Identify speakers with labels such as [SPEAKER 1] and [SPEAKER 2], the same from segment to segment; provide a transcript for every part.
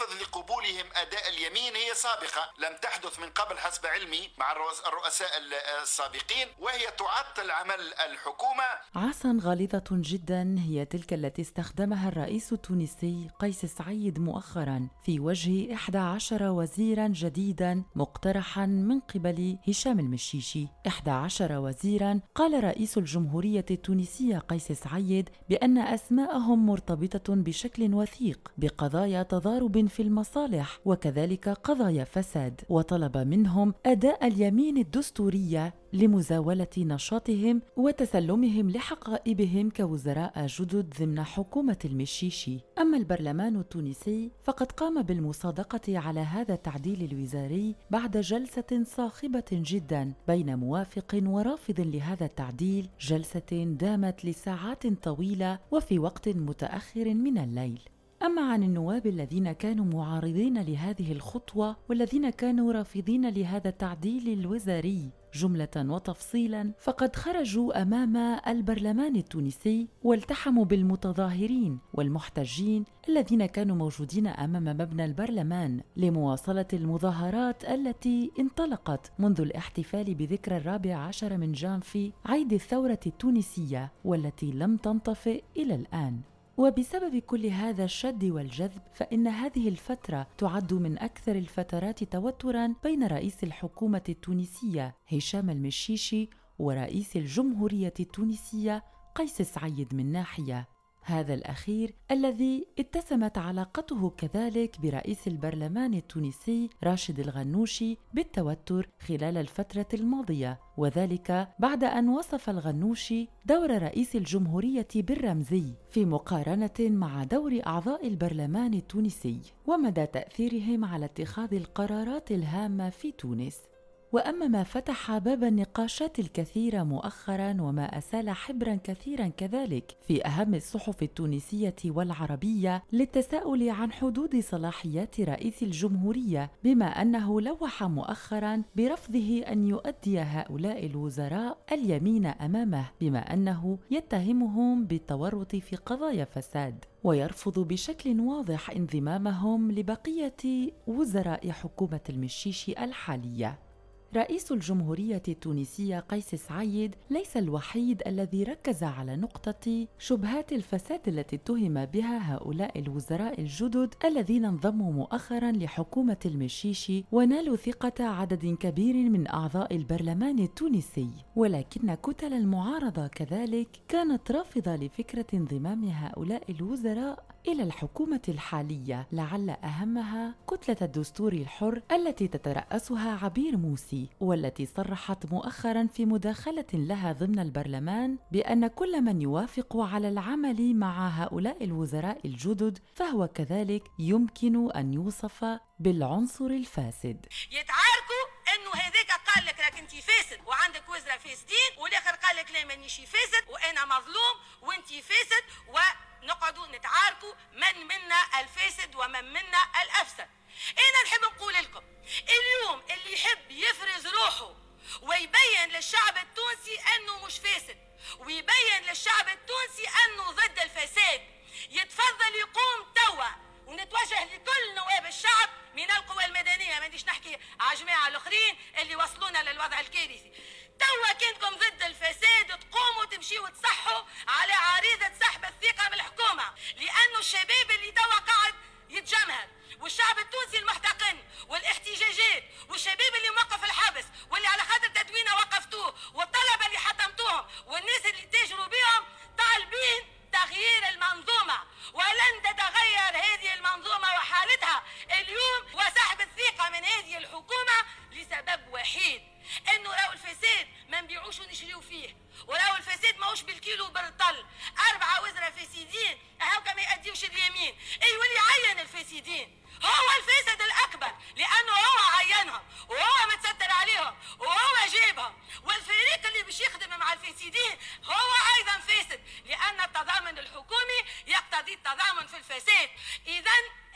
[SPEAKER 1] الروافض لقبولهم أداء اليمين هي سابقة. لم تحدث من قبل حسب علمي مع الرؤساء السابقين وهي تعطل عمل الحكومة.
[SPEAKER 2] عاصا غليظة جدا هي تلك التي استخدمها الرئيس التونسي قيس سعيد مؤخرا في وجه 11 وزيرا جديدا مقترحا من قبل هشام المشيشي. 11 وزيرا قال رئيس الجمهورية التونسية قيس سعيد بأن أسماءهم مرتبطة بشكل وثيق بقضايا تضارب في المصالح وكذلك قضايا فساد وطلب منهم أداء اليمين الدستورية لمزاولة نشاطهم وتسلمهم لحقائبهم كوزراء جدد ضمن حكومة المشيشي. أما البرلمان التونسي فقد قام بالمصادقة على هذا التعديل الوزاري بعد جلسة صاخبة جدا بين موافق ورافض لهذا التعديل جلسة دامت لساعات طويلة وفي وقت متأخر من الليل. أما عن النواب الذين كانوا معارضين لهذه الخطوة والذين كانوا رافضين لهذا التعديل الوزاري جملة وتفصيلا فقد خرجوا أمام البرلمان التونسي والتحموا بالمتظاهرين والمحتجين الذين كانوا موجودين أمام مبنى البرلمان لمواصلة المظاهرات التي انطلقت منذ الاحتفال بذكرى الرابع عشر من جانفي عيد الثورة التونسية والتي لم تنطفئ إلى الآن. وبسبب كل هذا الشد والجذب فإن هذه الفترة تعد من أكثر الفترات توترا بين رئيس الحكومة التونسية هشام المشيشي ورئيس الجمهورية التونسية قيس سعيد من ناحية. هذا الأخير الذي اتسمت علاقته كذلك برئيس البرلمان التونسي راشد الغنوشي بالتوتر خلال الفترة الماضية وذلك بعد أن وصف الغنوشي دور رئيس الجمهورية بالرمزي في مقارنة مع دور أعضاء البرلمان التونسي ومدى تأثيرهم على اتخاذ القرارات الهامة في تونس. وأما ما فتح باب النقاشات الكثيرة مؤخرا وما أسال حبرا كثيرا كذلك في أهم الصحف التونسية والعربية للتساؤل عن حدود صلاحيات رئيس الجمهورية بما أنه لوح مؤخرا برفضه أن يؤدي هؤلاء الوزراء اليمين أمامه بما أنه يتهمهم بالتورط في قضايا فساد. ويرفض بشكل واضح انضمامهم لبقية وزراء حكومة المشيش الحالية. رئيس الجمهورية التونسية قيس سعيد ليس الوحيد الذي ركز على نقطة شبهات الفساد التي اتهم بها هؤلاء الوزراء الجدد الذين انضموا مؤخرا لحكومة المشيشي ونالوا ثقة عدد كبير من أعضاء البرلمان التونسي، ولكن كتل المعارضة كذلك كانت رافضة لفكرة انضمام هؤلاء الوزراء إلى الحكومة الحالية لعل أهمها كتلة الدستور الحر التي تترأسها عبير موسي والتي صرحت مؤخرا في مداخلة لها ضمن البرلمان بأن كل من يوافق على العمل مع هؤلاء الوزراء الجدد فهو كذلك يمكن أن يوصف بالعنصر الفاسد.
[SPEAKER 3] يتعاركوا إنه هذاك قال لك راك انت فاسد وعندك وزراء فاسدين والآخر قال لك لا مانيش فاسد وأنا مظلوم وانت فاسد و نقعدوا نتعاركوا من منا الفاسد ومن منا الأفسد. أنا نحب نقول لكم اليوم اللي يحب يفرز روحه ويبين للشعب التونسي أنه مش فاسد ويبين للشعب التونسي أنه ضد الفساد يتفضل يقوم توا ونتوجه لكل نواب الشعب من القوى المدنية. ما نحكي على جماعة الآخرين اللي وصلونا للوضع الكارثي. توا كنتكم ضد الفساد تقوموا تمشيوا تصحوا على عريضة سحب الثقة من الحكومة لأنه الشباب اللي توا قاعد يتجمهر والشعب التونسي المحتقن والاحتجاجات والشباب اللي موقف الحبس واللي على خاطر تدوينه وقفتوه والطلبة اللي حطمتوهم والناس اللي تاجروا بهم طالبين تغيير المنظومة. ولن تتغير هذه المنظومة وحالتها اليوم وسحب الثقة من هذه الحكومة لسبب وحيد. انه راهو الفساد ما نبيعوش ونشريو فيه وراهو الفساد ماهوش بالكيلو بالطل أربعة وزراء فاسدين هاكا ما يأديوش اليمين. أي واللي عين الفاسدين. هو الفاسد الأكبر لأنه هو عينهم وهو متستر عليهم وهو جيبهم. والفريق اللي باش يخدم مع الفاسدين هو أيضا فاسد لأن التضامن الحكومي يقتضي التضامن في الفساد. إذا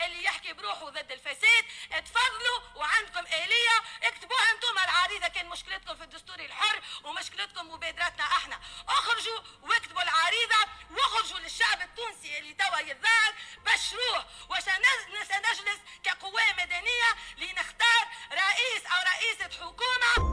[SPEAKER 3] اللي يحكي بروحه ضد الفساد اتفضلوا وعندكم آلية. اكتبوها أنتم العريضة كان مشكلتكم في الدستور الحر ومشكلتكم مبادراتنا إحنا. اخرجوا واكتبوا العريضة واخرجوا للشعب التونسي اللي توا يتظاهر بشروه وسنجلس كقوة مدنية لنختار رئيس أو رئيسة حكومة.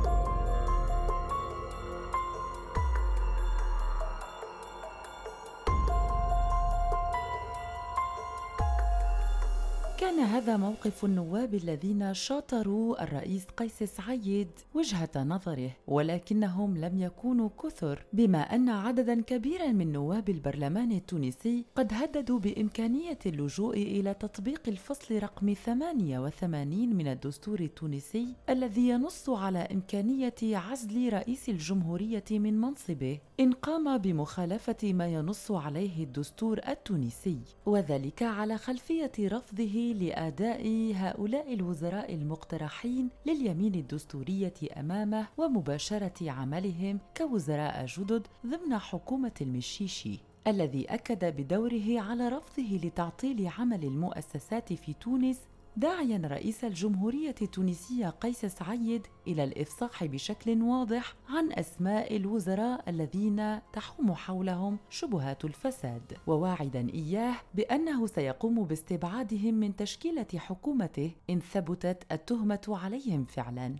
[SPEAKER 2] كان هذا موقف النواب الذين شاطروا الرئيس قيس سعيد وجهة نظره ولكنهم لم يكونوا كثر بما أن عددا كبيرا من نواب البرلمان التونسي قد هددوا بإمكانية اللجوء إلى تطبيق الفصل رقم 88 من الدستور التونسي الذي ينص على إمكانية عزل رئيس الجمهورية من منصبه. إن قام بمخالفة ما ينص عليه الدستور التونسي وذلك على خلفية رفضه لأداء هؤلاء الوزراء المقترحين لليمين الدستورية أمامه ومباشرة عملهم كوزراء جدد ضمن حكومة المشيشي الذي أكد بدوره على رفضه لتعطيل عمل المؤسسات في تونس داعيا رئيس الجمهورية التونسية قيس سعيد إلى الإفصاح بشكل واضح عن أسماء الوزراء الذين تحوم حولهم شبهات الفساد. وواعدا إياه بأنه سيقوم باستبعادهم من تشكيلة حكومته إن ثبتت التهمة عليهم فعلا.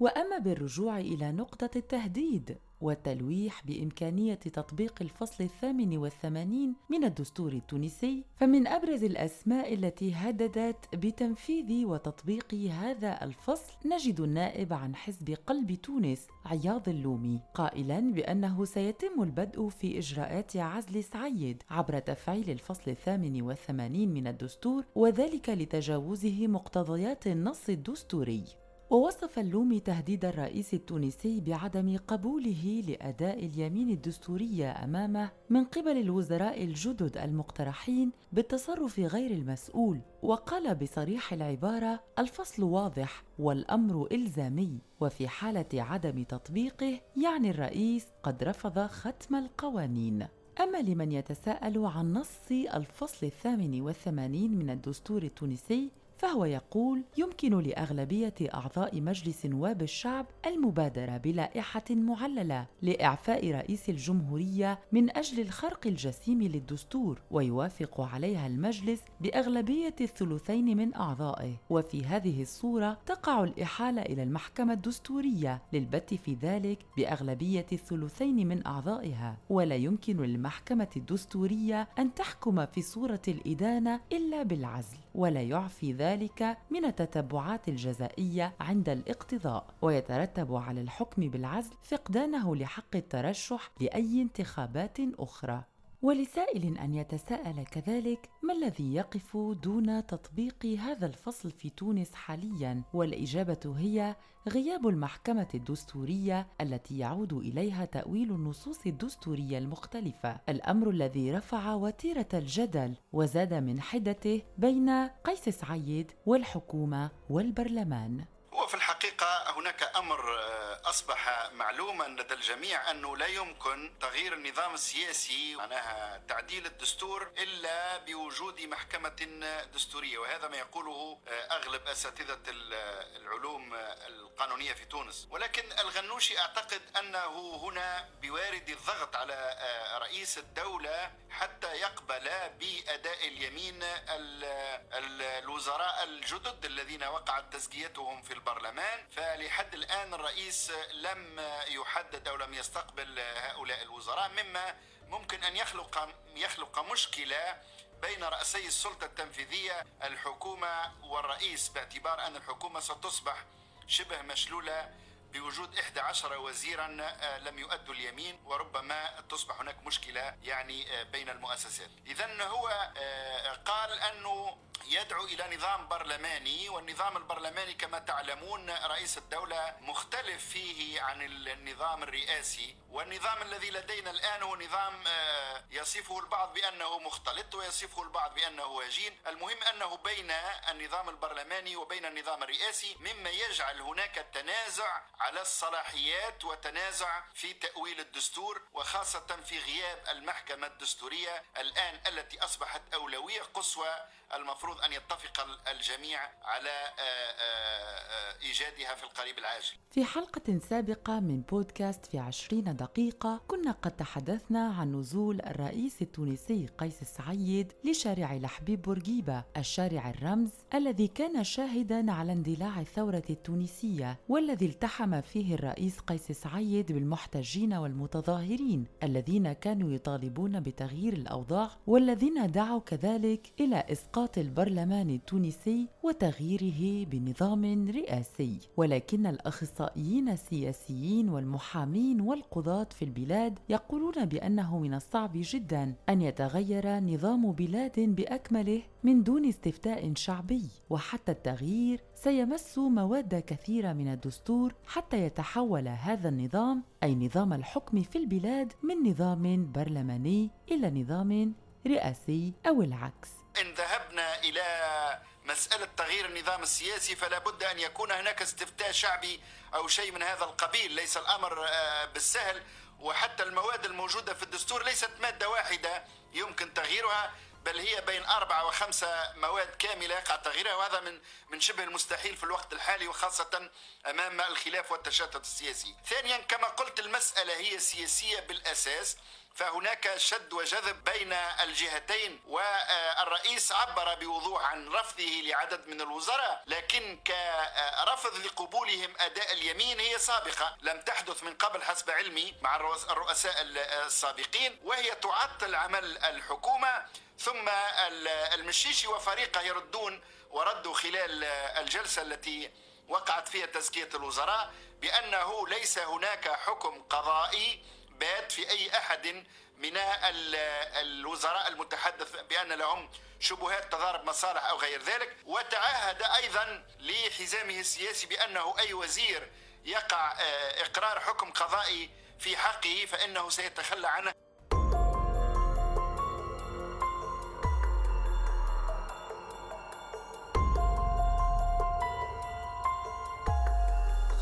[SPEAKER 2] وأما بالرجوع إلى نقطة التهديد والتلويح بإمكانية تطبيق الفصل الثامن والثمانين من الدستور التونسي فمن أبرز الأسماء التي هددت بتنفيذ وتطبيق هذا الفصل نجد النائب عن حزب قلب تونس عياض اللومي قائلا بأنه سيتم البدء في إجراءات عزل سعيد عبر تفعيل الفصل الثامن والثمانين من الدستور وذلك لتجاوزه مقتضيات النص الدستوري. ووصف اللومي تهديد الرئيس التونسي بعدم قبوله لأداء اليمين الدستوريه أمامه من قبل الوزراء الجدد المقترحين بالتصرف غير المسؤول وقال بصريح العبارة الفصل واضح والأمر إلزامي وفي حالة عدم تطبيقه يعني الرئيس قد رفض ختم القوانين. أما لمن يتساءل عن نص الفصل الثامن والثمانين من الدستور التونسي فهو يقول يمكن لأغلبية أعضاء مجلس نواب الشعب المبادرة بلائحة معللة لإعفاء رئيس الجمهورية من أجل الخرق الجسيم للدستور ويوافق عليها المجلس بأغلبية الثلثين من أعضائه. وفي هذه الصورة تقع الإحالة إلى المحكمة الدستورية للبت في ذلك بأغلبية الثلثين من أعضائها. ولا يمكن للمحكمة الدستورية أن تحكم في صورة الإدانة إلا بالعزل. ولا يعفي ذلك من التتبعات الجزائية عند الاقتضاء. ويترتب على الحكم بالعزل فقدانه لحق الترشح لأي انتخابات أخرى. ولسائل أن يتساءل كذلك ما الذي يقف دون تطبيق هذا الفصل في تونس حاليا؟ والإجابة هي غياب المحكمة الدستورية التي يعود إليها تأويل النصوص الدستورية المختلفة. الأمر الذي رفع وتيرة الجدل وزاد من حدته بين قيس سعيد والحكومة والبرلمان.
[SPEAKER 1] وفي الحقيقة هناك أمر آه، أصبح معلوما لدى الجميع أنه لا يمكن تغيير النظام السياسي معناها تعديل الدستور إلا بوجود محكمة دستورية وهذا ما يقوله آه، أغلب أساتذة العلوم القانونية في تونس. ولكن الغنوشي أعتقد أنه هنا بوارد الضغط على آه، رئيس الدولة حتى يقبل بأداء اليمين الوزراء الجدد الذين وقعت تزكيتهم في البرلمان فلحد الآن الرئيس لم يحدد أو لم يستقبل هؤلاء الوزراء مما ممكن أن يخلق يخلق مشكلة بين رأسي السلطة التنفيذية الحكومة والرئيس باعتبار أن الحكومة ستصبح شبه مشلولة بوجود 11 وزيرا آه، لم يؤدوا اليمين وربما تصبح هناك مشكلة يعني آه، بين المؤسسات. إذا هو آه، قال أنه يدعو إلى نظام برلماني والنظام البرلماني كما تعلمون رئيس الدولة مختلف فيه عن النظام الرئاسي والنظام الذي لدينا الآن هو نظام آه، يصفه البعض بأنه مختلط ويصفه البعض بأنه وجين. المهم أنه بين النظام البرلماني وبين النظام الرئاسي مما يجعل هناك تنازع على الصلاحيات وتنازع في تأويل الدستور وخاصة في غياب المحكمة الدستورية الآن التي أصبحت أولوية قصوى المفروض أن يتفق الجميع على آه، آه، آه، إيجادها في القريب العاجل.
[SPEAKER 2] في حلقة سابقة من بودكاست في عشرين دقيقة كنا قد تحدثنا عن نزول الرئيس التونسي قيس السعيد لشارع لحبيب بورقيبة الشارع الرمز الذي كان شاهدا على اندلاع الثورة التونسية والذي التحم فيه الرئيس قيس سعيد بالمحتجين والمتظاهرين الذين كانوا يطالبون بتغيير الأوضاع والذين دعوا كذلك إلى إسقاط إسقاط البرلمان التونسي وتغييره بنظام رئاسي. ولكن الأخصائيين السياسيين والمحامين والقضاة في البلاد يقولون بأنه من الصعب جدا أن يتغير نظام بلاد بأكمله من دون استفتاء شعبي. وحتى التغيير سيمس مواد كثيرة من الدستور حتى يتحول هذا النظام أي نظام الحكم في البلاد من نظام برلماني إلى نظام رئاسي أو العكس.
[SPEAKER 1] إن ذهبنا إلى مسألة تغيير النظام السياسي فلا بد أن يكون هناك استفتاء شعبي أو شيء من هذا القبيل. ليس الأمر آه، بالسهل وحتى المواد الموجودة في الدستور ليست مادة واحدة يمكن تغييرها بل هي بين أربعة وخمسة مواد كاملة يقع تغييرها وهذا من من شبه المستحيل في الوقت الحالي وخاصة أمام الخلاف والتشتت السياسي. ثانيا كما قلت المسألة هي سياسية بالأساس. فهناك شد وجذب بين الجهتين والرئيس عبر بوضوح عن رفضه لعدد من الوزراء لكن كرفض لقبولهم أداء اليمين هي سابقة. لم تحدث من قبل حسب علمي مع الرؤساء السابقين وهي تعطل عمل الحكومة ثم المشيشي وفريقه يردون وردوا خلال الجلسة التي وقعت فيها تزكية الوزراء بأنه ليس هناك حكم قضائي بات في أي أحد من الوزراء المتحدث بأن لهم شبهات تضارب مصالح أو غير ذلك وتعهد أيضا لحزامه السياسي بأنه أي وزير يقع آه، إقرار حكم قضائي في حقه فإنه سيتخلى عنه.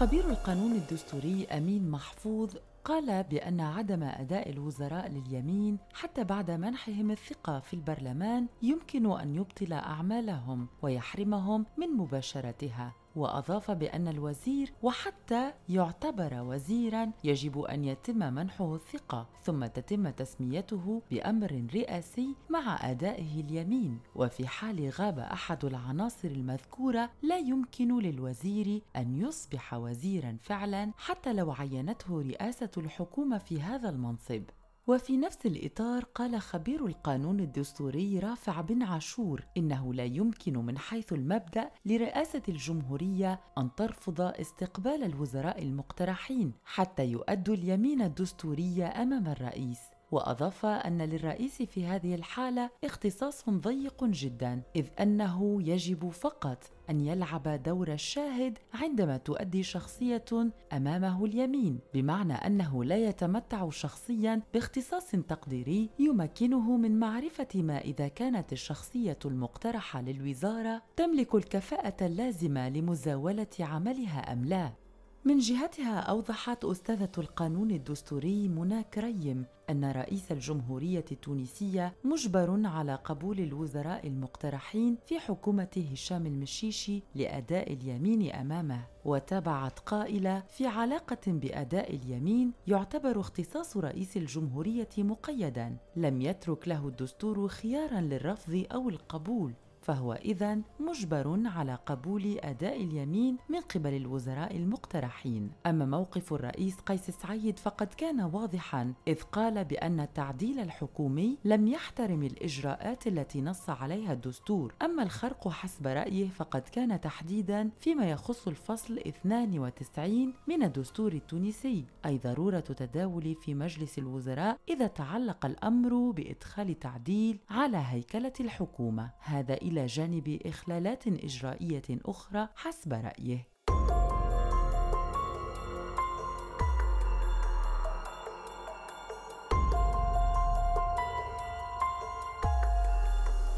[SPEAKER 2] خبير القانون الدستوري أمين محفوظ قال بأن عدم أداء الوزراء لليمين حتى بعد منحهم الثقة في البرلمان يمكن أن يبطل أعمالهم ويحرمهم من مباشرتها. وأضاف بأن الوزير وحتى يعتبر وزيرا يجب أن يتم منحه الثقة ثم تتم تسميته بأمر رئاسي مع أدائه اليمين. وفي حال غاب أحد العناصر المذكورة لا يمكن للوزير أن يصبح وزيرا فعلا حتى لو عينته رئاسة الحكومة في هذا المنصب. وفي نفس الإطار قال خبير القانون الدستوري رافع بن عاشور إنه لا يمكن من حيث المبدأ لرئاسة الجمهورية أن ترفض استقبال الوزراء المقترحين حتى يؤدوا اليمين الدستورية أمام الرئيس. وأضاف أن للرئيس في هذه الحالة اختصاص ضيق جدا إذ أنه يجب فقط أن يلعب دور الشاهد عندما تؤدي شخصية أمامه اليمين بمعنى أنه لا يتمتع شخصيا باختصاص تقديري يمكنه من معرفة ما إذا كانت الشخصية المقترحة للوزارة تملك الكفاءة اللازمة لمزاولة عملها أم لا. من جهتها أوضحت أستاذة القانون الدستوري منى كريم أن رئيس الجمهورية التونسية مجبر على قبول الوزراء المقترحين في حكومة هشام المشيشي لأداء اليمين أمامه. وتابعت قائلة في علاقة بأداء اليمين يعتبر اختصاص رئيس الجمهورية مقيدا. لم يترك له الدستور خيارا للرفض أو القبول. فهو إذا مجبر على قبول أداء اليمين من قبل الوزراء المقترحين. أما موقف الرئيس قيس سعيد فقد كان واضحا إذ قال بأن التعديل الحكومي لم يحترم الإجراءات التي نص عليها الدستور. أما الخرق حسب رأيه فقد كان تحديدا فيما يخص الفصل 92 من الدستور التونسي. أي ضرورة تداول في مجلس الوزراء إذا تعلق الأمر بإدخال تعديل على هيكلة الحكومة. هذا إلى جانب إخلالات إجرائية أخرى حسب رأيه.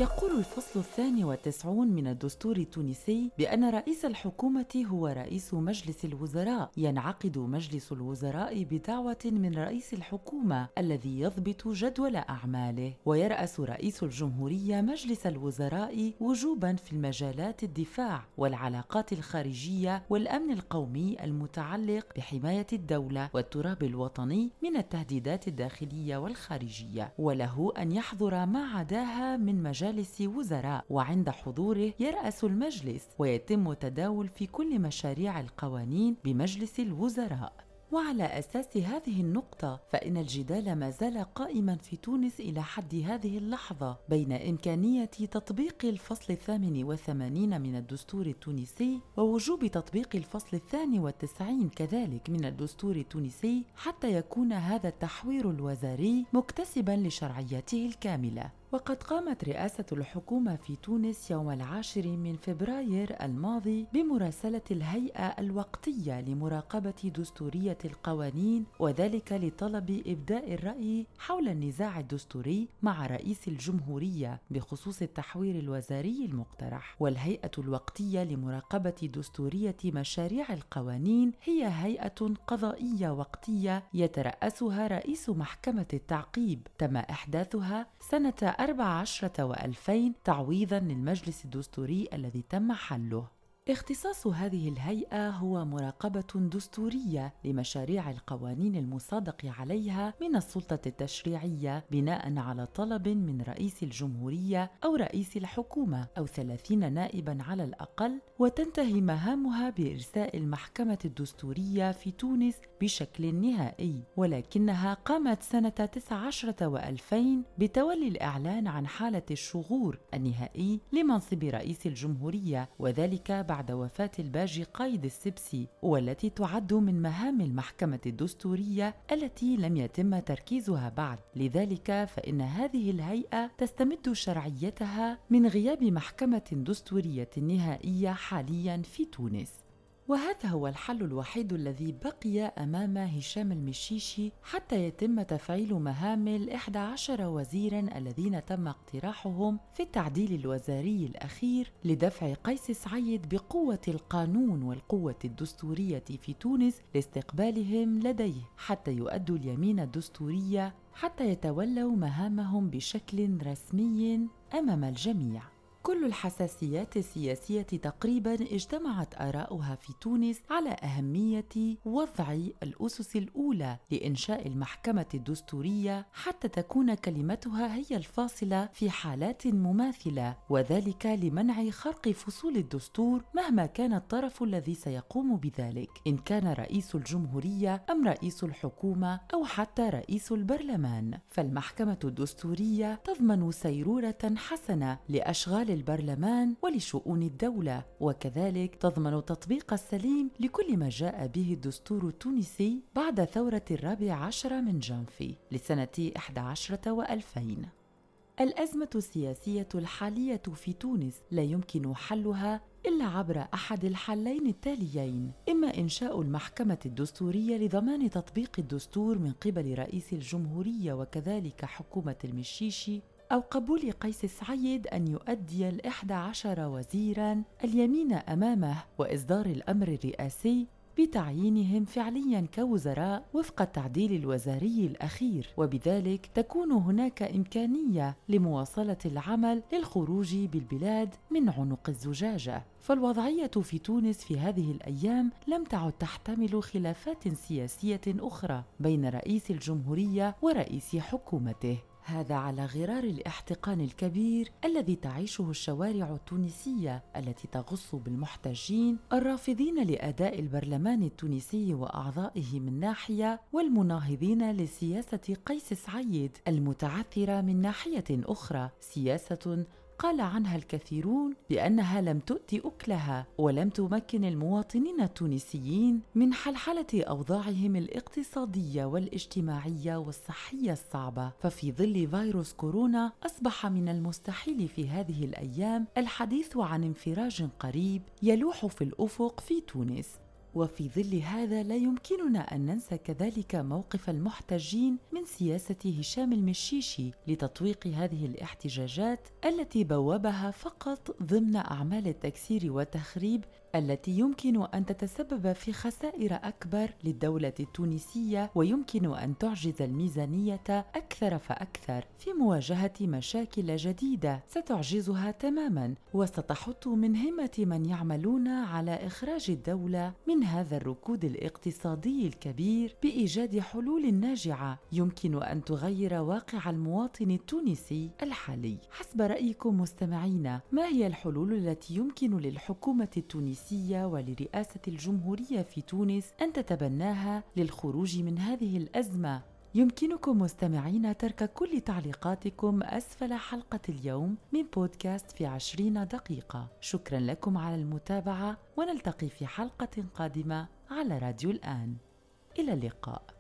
[SPEAKER 2] يقول الفصل الثاني والتسعون من الدستور التونسي بأن رئيس الحكومة هو رئيس مجلس الوزراء ينعقد مجلس الوزراء بدعوة من رئيس الحكومة الذي يضبط جدول أعماله. ويرأس رئيس الجمهورية مجلس الوزراء وجوبا في المجالات الدفاع والعلاقات الخارجية والأمن القومي المتعلق بحماية الدولة والتراب الوطني من التهديدات الداخلية والخارجية. وله أن يحظر ما عداها من مجال مجالس وزراء وعند حضوره يرأس المجلس ويتم تداول في كل مشاريع القوانين بمجلس الوزراء. وعلى أساس هذه النقطة فإن الجدال ما زال قائما في تونس إلى حد هذه اللحظة بين إمكانية تطبيق الفصل الثامن والثمانين من الدستور التونسي ووجوب تطبيق الفصل الثاني والتسعين كذلك من الدستور التونسي حتى يكون هذا التحوير الوزاري مكتسبا لشرعيته الكاملة. وقد قامت رئاسة الحكومة في تونس يوم العاشر من فبراير الماضي بمراسلة الهيئة الوقتية لمراقبة دستورية القوانين وذلك لطلب إبداء الرأي حول النزاع الدستوري مع رئيس الجمهورية بخصوص التحوير الوزاري المقترح. والهيئة الوقتية لمراقبة دستورية مشاريع القوانين هي هيئة قضائية وقتية يترأسها رئيس محكمة التعقيب تم إحداثها سنة أربع عشرة وألفين تعويضا للمجلس الدستوري الذي تم حله. اختصاص هذه الهيئة هو مراقبة دستورية لمشاريع القوانين المصادق عليها من السلطة التشريعية بناء على طلب من رئيس الجمهورية أو رئيس الحكومة أو ثلاثين نائبا على الأقل وتنتهي مهامها بإرساء المحكمة الدستورية في تونس بشكل نهائي. ولكنها قامت سنة 19 وألفين بتولي الإعلان عن حالة الشغور النهائي لمنصب رئيس الجمهورية وذلك بعد بعد وفاة الباجي قايد السبسي والتي تعد من مهام المحكمة الدستورية التي لم يتم تركيزها بعد. لذلك فإن هذه الهيئة تستمد شرعيتها من غياب محكمة دستورية نهائية حاليا في تونس. وهذا هو الحل الوحيد الذي بقي أمام هشام المشيشي حتى يتم تفعيل مهام الإحدى عشر وزيرا الذين تم اقتراحهم في التعديل الوزاري الأخير لدفع قيس سعيد بقوة القانون والقوة الدستورية في تونس لاستقبالهم لديه حتى يؤدوا اليمين الدستورية حتى يتولوا مهامهم بشكل رسمي أمام الجميع. كل الحساسيات السياسية تقريبا اجتمعت آراؤها في تونس على أهمية وضع الأسس الأولى لإنشاء المحكمة الدستورية حتى تكون كلمتها هي الفاصلة في حالات مماثلة وذلك لمنع خرق فصول الدستور مهما كان الطرف الذي سيقوم بذلك إن كان رئيس الجمهورية أم رئيس الحكومة أو حتى رئيس البرلمان. فالمحكمة الدستورية تضمن سيرورة حسنة لأشغال للبرلمان ولشؤون الدولة. وكذلك تضمن التطبيق السليم لكل ما جاء به الدستور التونسي بعد ثورة الرابع عشر من جانفي لسنة 11 و2000 الأزمة السياسية الحالية في تونس لا يمكن حلها إلا عبر أحد الحلين التاليين إما إنشاء المحكمة الدستورية لضمان تطبيق الدستور من قبل رئيس الجمهورية وكذلك حكومة المشيشي أو قبول قيس سعيد أن يؤدي الإحدى عشر وزيرا اليمين أمامه وإصدار الأمر الرئاسي بتعيينهم فعليا كوزراء وفق التعديل الوزاري الأخير. وبذلك تكون هناك إمكانية لمواصلة العمل للخروج بالبلاد من عنق الزجاجة. فالوضعية في تونس في هذه الأيام لم تعد تحتمل خلافات سياسية أخرى بين رئيس الجمهورية ورئيس حكومته. هذا على غرار الاحتقان الكبير الذي تعيشه الشوارع التونسية التي تغص بالمحتجين الرافضين لأداء البرلمان التونسي وأعضائه من ناحية والمناهضين لسياسة قيس سعيد المتعثرة من ناحية أخرى سياسة قال عنها الكثيرون بأنها لم تؤت أكلها ولم تمكن المواطنين التونسيين من حلحلة أوضاعهم الاقتصادية والاجتماعية والصحية الصعبة. ففي ظل فيروس كورونا أصبح من المستحيل في هذه الأيام الحديث عن انفراج قريب يلوح في الأفق في تونس. وفي ظل هذا لا يمكننا أن ننسى كذلك موقف المحتجين من سياسة هشام المشيشي لتطويق هذه الاحتجاجات التي بوبها فقط ضمن أعمال التكسير والتخريب التي يمكن أن تتسبب في خسائر أكبر للدولة التونسية ويمكن أن تعجز الميزانية أكثر فأكثر في مواجهة مشاكل جديدة. ستعجزها تماما وستحط من همة من يعملون على إخراج الدولة من هذا الركود الاقتصادي الكبير بإيجاد حلول ناجعة يمكن أن تغير واقع المواطن التونسي الحالي. حسب رأيكم مستمعينا ما هي الحلول التي يمكن للحكومة التونسية الرئيسية ولرئاسة الجمهورية في تونس أن تتبناها للخروج من هذه الأزمة. يمكنكم مستمعين ترك كل تعليقاتكم أسفل حلقة اليوم من بودكاست في عشرين دقيقة. شكرا لكم على المتابعة ونلتقي في حلقة قادمة على راديو الآن. إلى اللقاء.